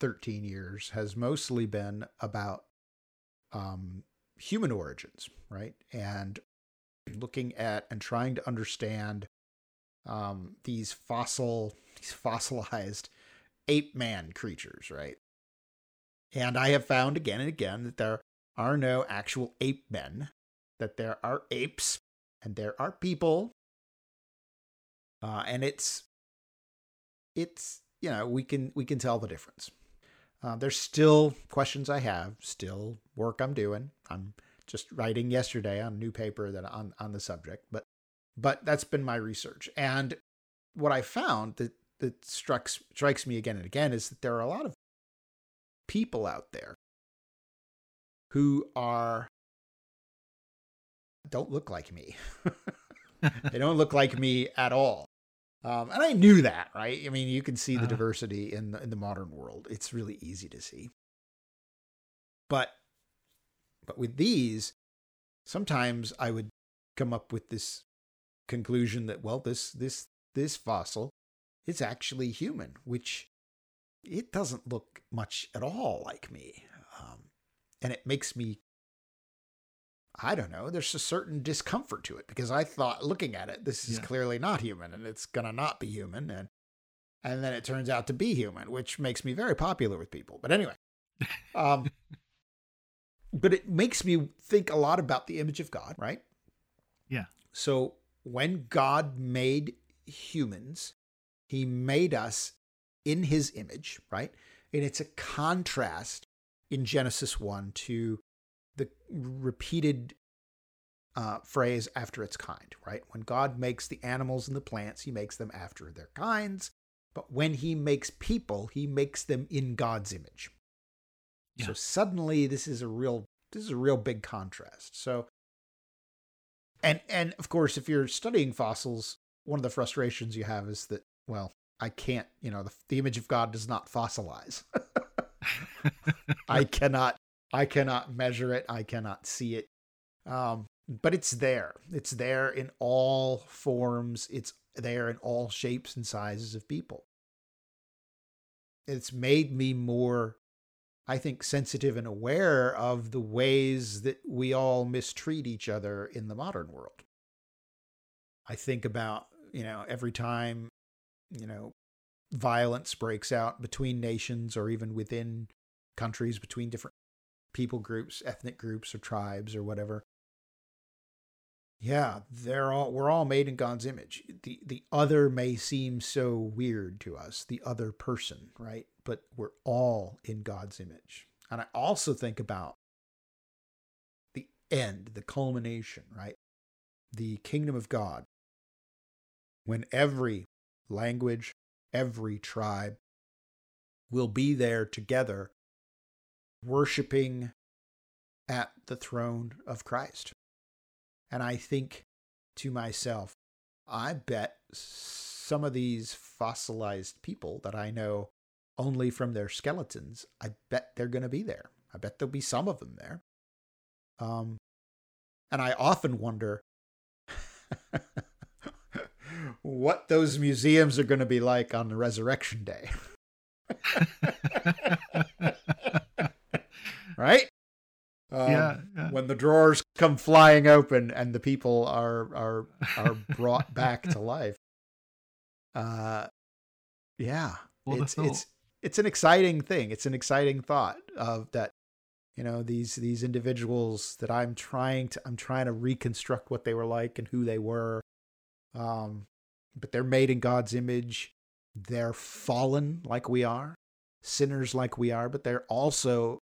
Speaker 2: 13 years has mostly been about um, human origins, right? And looking at and trying to understand um, these fossil, these fossilized ape man creatures, right? And I have found again and again that there are no actual ape men, that there are apes and there are people uh, and it's it's you know we can we can tell the difference. Uh, there's still questions i have still work i'm doing. I'm just writing yesterday on a new paper that on on the subject but but that's been my research. And what i found that that strikes strikes me again and again is that there are a lot of people out there who are don't look like me. They don't look like me at all. Um, and I knew that, right? I mean, you can see the
Speaker 3: Uh-huh.
Speaker 2: diversity in the, in the modern world. It's really easy to see. But but with these, sometimes I would come up with this conclusion that well, this this this fossil is actually human, which it doesn't look much at all like me, um, and it makes me I don't know. There's a certain discomfort to it because I thought looking at it, this is
Speaker 3: Yeah.
Speaker 2: clearly not human and it's gonna not be human. And and then it turns out to be human, which makes me very popular with people. But anyway. Um but it makes me think a lot about the image of God, right?
Speaker 3: Yeah.
Speaker 2: So when God made humans, he made us in his image, right? And it's a contrast in Genesis 1 to the repeated uh, phrase after its kind, right? When God makes the animals and the plants, he makes them after their kinds. But when he makes people, he makes them in God's image. So suddenly this is a real this is a real big contrast. So and and of course if you're studying fossils, one of the frustrations you have is that well, I can't, you know, the, the image of God does not fossilize. I cannot I cannot measure it. I cannot see it. Um, but it's there. It's there in all forms. It's there in all shapes and sizes of people. It's made me more, I think, sensitive and aware of the ways that we all mistreat each other in the modern world. I think about, you know, every time, you know, violence breaks out between nations or even within countries, between different people groups, ethnic groups, or tribes, or whatever. Yeah, they're all we're all made in God's image. The the other may seem so weird to us, the other person, right? But we're all in God's image. And I also think about the end, the culmination, right? The kingdom of God. When every language, every tribe will be there together worshiping at the throne of Christ. And I think to myself, I bet some of these fossilized people that I know only from their skeletons, I bet they're going to be there. I bet there'll be some of them there. Um, and I often wonder what those museums are going to be like on the resurrection day. right? Um,
Speaker 3: yeah, yeah.
Speaker 2: When the drawers come flying open and the people are are are brought back to life. Uh, yeah,
Speaker 3: a
Speaker 2: it's it's it's an exciting thing. It's an exciting thought of that. you know these these individuals that I'm trying to I'm trying to reconstruct what they were like and who they were. Um, but they're made in God's image. They're fallen like we are, sinners like we are, but they're also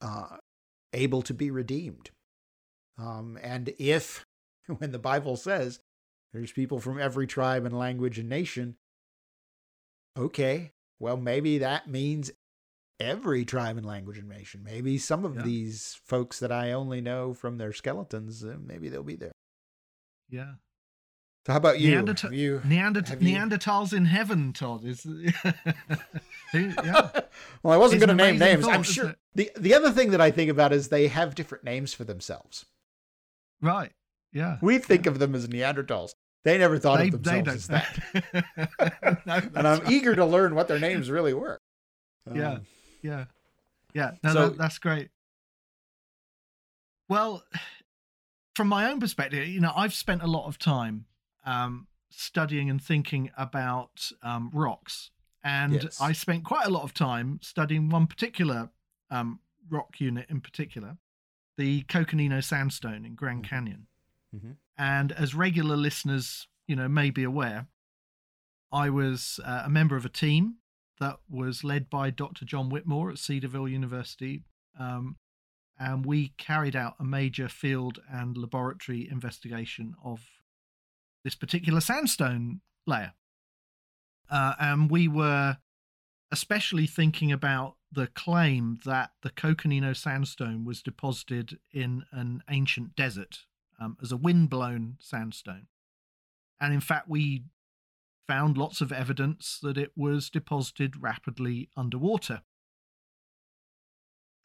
Speaker 2: uh, able to be redeemed. Um, and if, when the Bible says there's people from every tribe and language and nation, okay, well, maybe that means every tribe and language and nation. Maybe some of
Speaker 3: Yeah.
Speaker 2: these folks that I only know from their skeletons, uh, maybe they'll be there.
Speaker 3: Yeah.
Speaker 2: So how about you?
Speaker 3: Neanderth-
Speaker 2: you
Speaker 3: Neandert-
Speaker 2: have you-
Speaker 3: Neanderthals in heaven, Todd. Is yeah.
Speaker 2: well, I wasn't going to name names.
Speaker 3: thought,
Speaker 2: I'm sure.
Speaker 3: it?
Speaker 2: The the other thing that I think about is they have different names for themselves.
Speaker 3: Right. Yeah.
Speaker 2: We think of them as Neanderthals. They never thought
Speaker 3: They,
Speaker 2: of themselves as that.
Speaker 3: no,
Speaker 2: and I'm
Speaker 3: right.
Speaker 2: eager to learn what their names really were.
Speaker 3: Yeah.
Speaker 2: Um,
Speaker 3: Yeah. Yeah. No,
Speaker 2: So-
Speaker 3: that, that's great. Well, from my own perspective, you know, I've spent a lot of time um, studying and thinking about um, rocks. And
Speaker 2: Yes.
Speaker 3: I spent quite a lot of time studying one particular um, rock unit in particular, the Coconino Sandstone in Grand
Speaker 2: Mhm.
Speaker 3: Canyon.
Speaker 2: Mhm.
Speaker 3: And as regular listeners, you know, may be aware, I was uh, a member of a team that was led by Dr. John Whitmore at Cedarville University. Um, and we carried out a major field and laboratory investigation of this particular sandstone layer. Uh, and we were especially thinking about the claim that the Coconino sandstone was deposited in an ancient desert um, as a wind-blown sandstone. And in fact, we found lots of evidence that it was deposited rapidly underwater.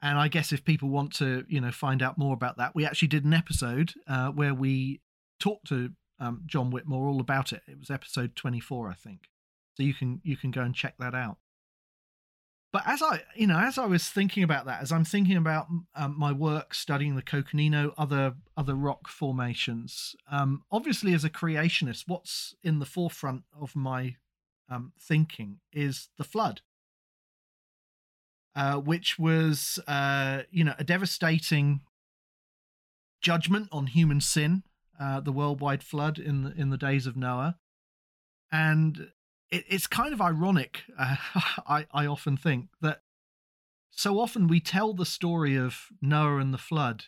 Speaker 3: And I guess if people want to, you know, find out more about that, we actually did an episode uh, where we talked to um, John Whitmore all about it. It was episode twenty-four, I think. So you can you can go and check that out. But as I, you know, as I was thinking about that, as I'm thinking about um, my work studying the Coconino, other other rock formations, um, obviously as a creationist, what's in the forefront of my um, thinking is the flood, uh, which was, uh, you know, a devastating judgment on human sin, uh, the worldwide flood in the, in the days of Noah, and it, it's kind of ironic. Uh, I I often think that so often we tell the story of Noah and the flood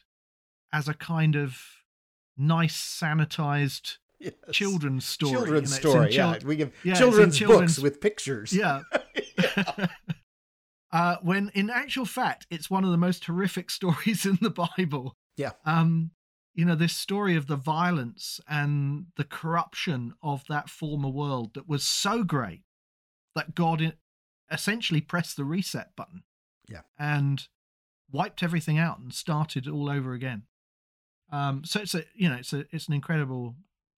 Speaker 3: as a kind of nice sanitized
Speaker 2: yes.
Speaker 3: children's story.
Speaker 2: Children's story.
Speaker 3: chil-
Speaker 2: yeah, we give
Speaker 3: yeah,
Speaker 2: children's,
Speaker 3: children's-
Speaker 2: books with pictures.
Speaker 3: Yeah. uh, when in actual fact, it's one of the most horrific stories in the Bible.
Speaker 2: Yeah.
Speaker 3: Um, you know, this story of the violence and the corruption of that former world that was so great that God essentially pressed the reset button.
Speaker 2: Yeah.
Speaker 3: And wiped everything out and started all over again. Um, so it's a you know it's a it's an incredible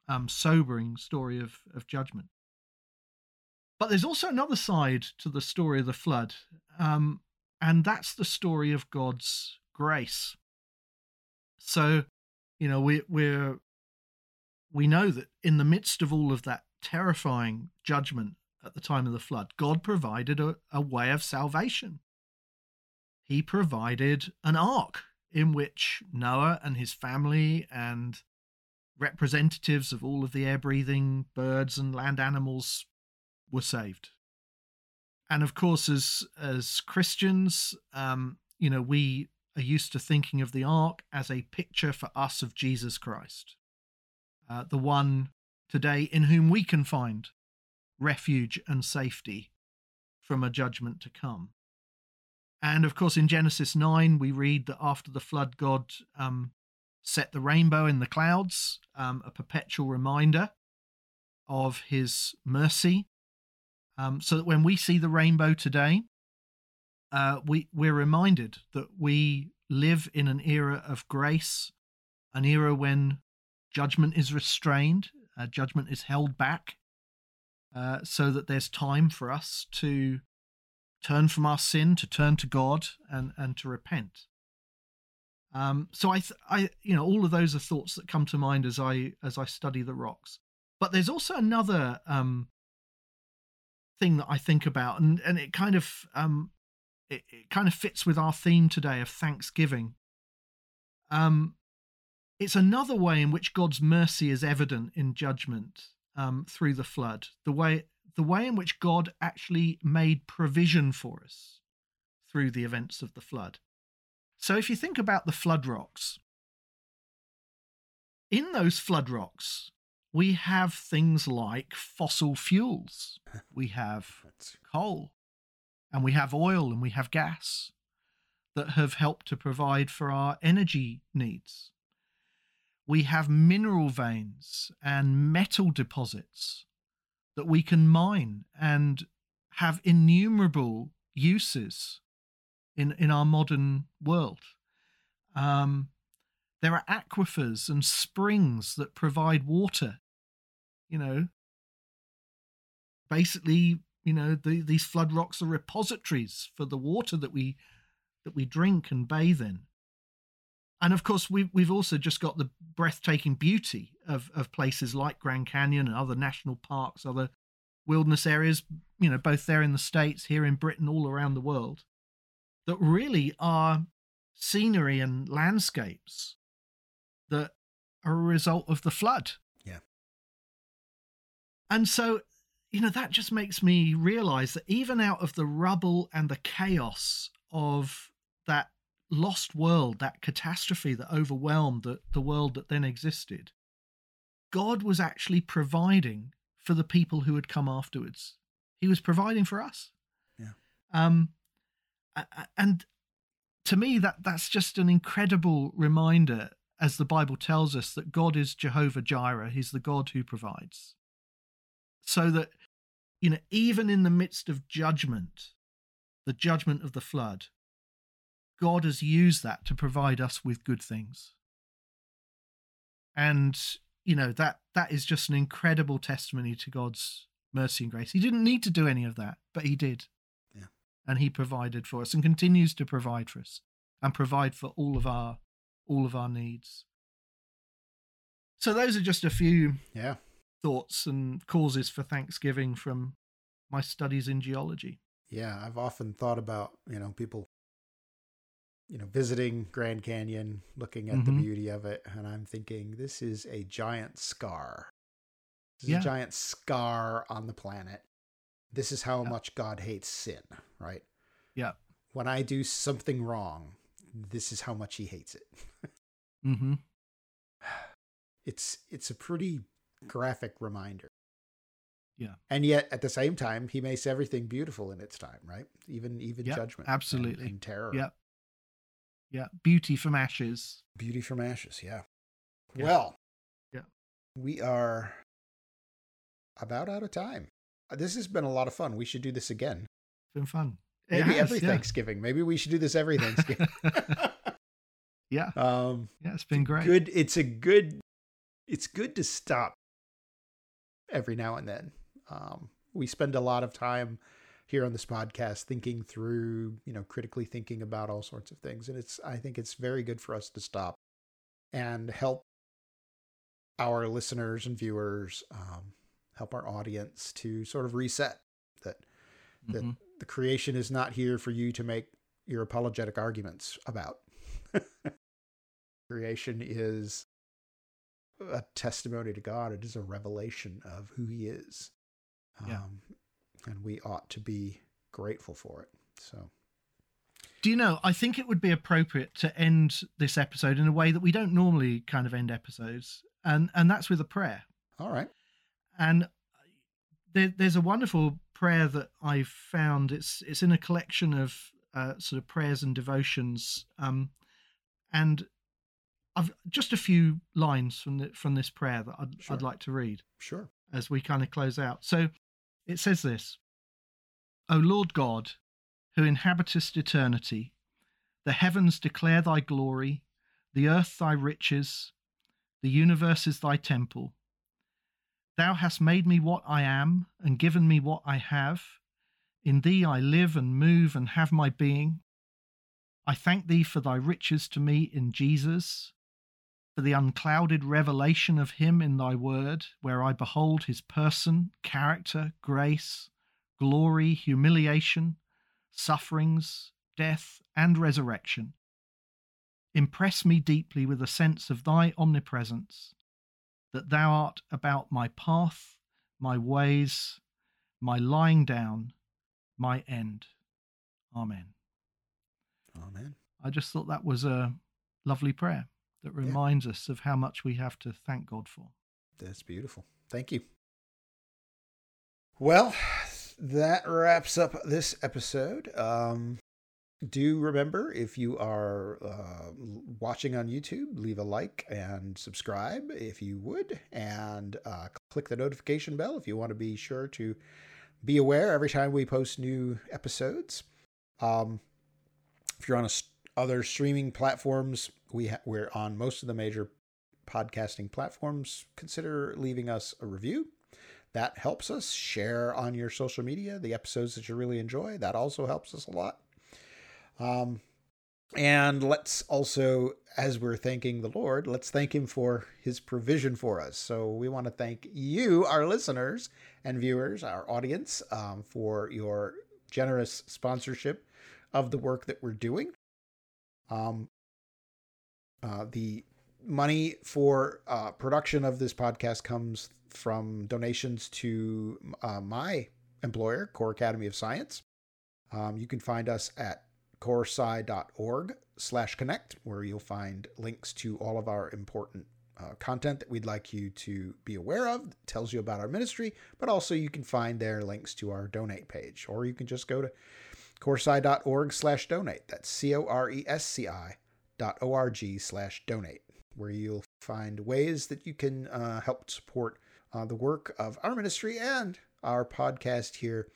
Speaker 3: um, sobering story of of judgment. But there's also another side to the story of the flood, um, and that's the story of God's grace. So, you know, we we're we know that in the midst of all of that terrifying judgment at the time of the flood, God provided a, a way of salvation. He provided an ark in which Noah and his family and representatives of all of the air breathing birds and land animals were saved. And of course, as as Christians, um, you know, we are used to thinking of the ark as a picture for us of Jesus Christ, uh, the one today in whom we can find refuge and safety from a judgment to come. And of course, in Genesis 9, we read that after the flood, God um, set the rainbow in the clouds, um, a perpetual reminder of his mercy. Um, so that when we see the rainbow today, uh, we, we're reminded that we live in an era of grace, an era when judgment is restrained, uh, judgment is held back, uh, so that there's time for us to turn from our sin, to turn to God, and and to repent. Um, so I, th- I, you know, all of those are thoughts that come to mind as I as I study the rocks. But there's also another um, thing that I think about, and and it kind of um, it, it kind of fits with our theme today of Thanksgiving. Um, it's another way in which God's mercy is evident in judgment um, through the flood. The way the way in which God actually made provision for us through the events of the flood. So if you think about the flood rocks, in those flood rocks, we have things like fossil fuels. We have coal, and we have oil, and we have gas that have helped to provide for our energy needs. We have mineral veins and metal deposits that we can mine and have innumerable uses in, in our modern world. Um, there are aquifers and springs that provide water. You know, basically, you know, the, these flood rocks are repositories for the water that we that we drink and bathe in. And of course, we've we've also just got the breathtaking beauty of of places like Grand Canyon and other national parks, other wilderness areas. You know, both there in the states, here in Britain, all around the world, that really are scenery and landscapes that are a result of the flood.
Speaker 2: Yeah.
Speaker 3: And so, you know, that just makes me realize that even out of the rubble and the chaos of that lost world, that catastrophe that overwhelmed the, the world that then existed, God was actually providing for the people who had come afterwards. He was providing for us.
Speaker 2: Yeah.
Speaker 3: Um, and to me, that that's just an incredible reminder, as the Bible tells us, that God is Jehovah Jireh. He's the God who provides. So that, you know, even in the midst of judgment, the judgment of the flood, God has used that to provide us with good things. And, you know, that that is just an incredible testimony to God's mercy and grace. He didn't need to do any of that, but he did.
Speaker 2: Yeah.
Speaker 3: And he provided for us and continues to provide for us and provide for all of our all of our needs. So those are just a few
Speaker 2: Yeah.
Speaker 3: Thoughts and causes for Thanksgiving from my studies in geology.
Speaker 2: Yeah, I've often thought about, you know, people you know, visiting Grand Canyon, looking at the
Speaker 3: Mhm.
Speaker 2: beauty of it, and I'm thinking this is a giant scar. This is
Speaker 3: Yeah.
Speaker 2: a giant scar on the planet. This is how
Speaker 3: Yeah.
Speaker 2: much God hates sin, right?
Speaker 3: Yeah.
Speaker 2: When I do something wrong, this is how much he hates it.
Speaker 3: Mm-hmm.
Speaker 2: It's it's a pretty graphic reminder.
Speaker 3: Yeah.
Speaker 2: And yet at the same time, he makes everything beautiful in its time, right? Even even
Speaker 3: Yeah,
Speaker 2: judgment.
Speaker 3: absolutely.
Speaker 2: And, terror.
Speaker 3: Yeah. Yeah. Beauty from ashes.
Speaker 2: Beauty from ashes, yeah.
Speaker 3: Yeah.
Speaker 2: Well,
Speaker 3: Yeah.
Speaker 2: we are about out of time. Uh, This has been a lot of fun. We should do this again.
Speaker 3: It's been fun.
Speaker 2: Maybe
Speaker 3: has,
Speaker 2: every
Speaker 3: yeah.
Speaker 2: Thanksgiving. Maybe we should do this every Thanksgiving.
Speaker 3: Yeah.
Speaker 2: um,
Speaker 3: Yeah. It's been great.
Speaker 2: good. It's a good. It's good to stop every now and then. Um, we spend a lot of time here on this podcast thinking through, you know, critically thinking about all sorts of things, and it's. I think it's very good for us to stop and help our listeners and viewers, um, help our audience to sort of reset that that
Speaker 3: Mhm.
Speaker 2: the creation is not here for you to make your apologetic arguments about. creation is a testimony to God. It is a revelation of who He is.
Speaker 3: Yeah.
Speaker 2: Um, and we ought to be grateful for it. So,
Speaker 3: Do you know? I think it would be appropriate to end this episode in a way that we don't normally kind of end episodes, and and that's with a prayer.
Speaker 2: all right.
Speaker 3: and there, there's a wonderful prayer that I've found. It's it's in a collection of uh, sort of prayers and devotions, um, and I've just a few lines from the, from this prayer that I'd,
Speaker 2: Sure.
Speaker 3: I'd like to read
Speaker 2: Sure.
Speaker 3: as we kind of close out. So it says this O Lord God, who inhabitest eternity, the heavens declare thy glory, the earth thy riches, the universe is thy temple. Thou hast made me what I am, and given me what I have. In thee I live and move and have my being. I thank thee for thy riches to me in Jesus, for the unclouded revelation of him in thy word, where I behold his person, character, grace, glory, humiliation, sufferings, death, and resurrection. Impress me deeply with a sense of thy omnipresence, that thou art about my path, my ways, my lying down, my end. Amen.
Speaker 2: Amen.
Speaker 3: I just thought that was a lovely prayer that reminds yeah. us of how much we have to thank God for.
Speaker 2: That's beautiful. Thank you. Well, that wraps up this episode. Um, do remember if you are uh, watching on YouTube, leave a like and subscribe if you would, and uh, click the notification bell if you want to be sure to be aware every time we post new episodes. Um, if you're on a, other streaming platforms, we ha- we're on most of the major podcasting platforms. Consider leaving us a review. That helps us. Share on your social media the episodes that you really enjoy. That also helps us a lot. Um, and let's also, as we're thanking the Lord, let's thank Him for His provision for us. So we want to thank you, our listeners and viewers, our audience, um, for your generous sponsorship of the work that we're doing. Um, uh, the money for uh, production of this podcast comes from donations to uh, my employer, Core Academy of Science. Um, you can find us at coresci.org slash connect, where you'll find links to all of our important uh, content that we'd like you to be aware of. It tells you about our ministry, but also you can find there links to our donate page, or you can just go to coresci.org slash donate. That's C-O-R-E-S-C-I dot O-R-G slash donate, where you'll find ways that you can uh, help support uh, the work of our ministry and our podcast here,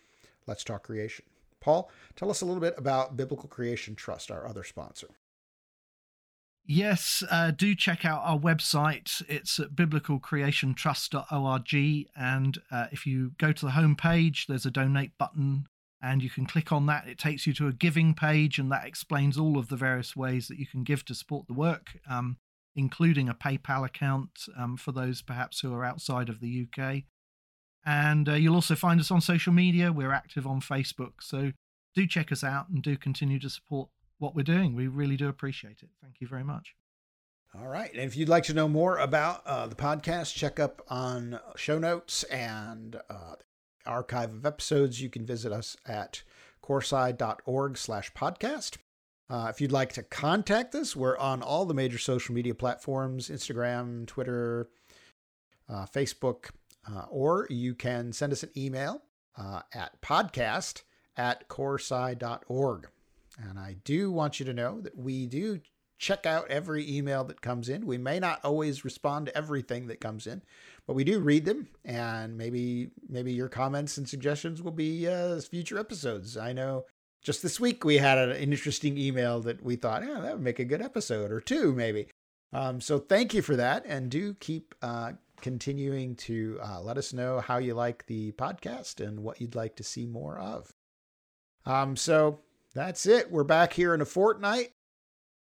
Speaker 2: Let's Talk Creation. Paul, tell us a little bit about Biblical Creation Trust, our other sponsor.
Speaker 3: Yes, uh, do check out our website. It's at biblicalcreationtrust.org. And uh, if you go to the home page, there's a donate button, and you can click on that. It takes you to a giving page, and that explains all of the various ways that you can give to support the work, um, including a PayPal account um, for those perhaps who are outside of the UK. And uh, you'll also find us on social media. We're active on Facebook. So do check us out and do continue to support what we're doing. We really do appreciate it. Thank you very much.
Speaker 2: All right. And if you'd like to know more about uh, the podcast, check up on show notes and uh, archive of episodes. You can visit us at coresci.org slash podcast. Uh, if you'd like to contact us, we're on all the major social media platforms Instagram, Twitter, uh, Facebook, uh, or you can send us an email uh, at podcast at coresci.org. And I do want you to know that we do check out every email that comes in. We may not always respond to everything that comes in, but we do read them, and maybe maybe your comments and suggestions will be uh, future episodes. I know just this week we had an interesting email that we thought, yeah, that would make a good episode or two, maybe. Um, so thank you for that, and do keep uh, continuing to uh, let us know how you like the podcast and what you'd like to see more of. Um, so that's it. We're back here in a fortnight,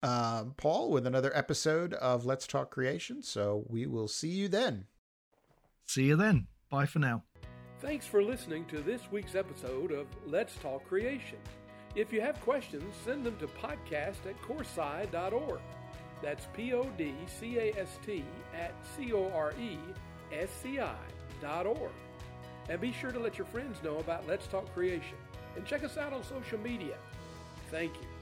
Speaker 2: um, Paul, with another episode of Let's Talk Creation. So we will see you then.
Speaker 3: See you then. Bye for now.
Speaker 1: Thanks for listening to this week's episode of Let's Talk Creation. If you have questions, send them to podcast at coresci.org. That's P O D C A S T at C O R E S C I dot org. And be sure to let your friends know about Let's Talk Creation. And check us out on social media. Thank you.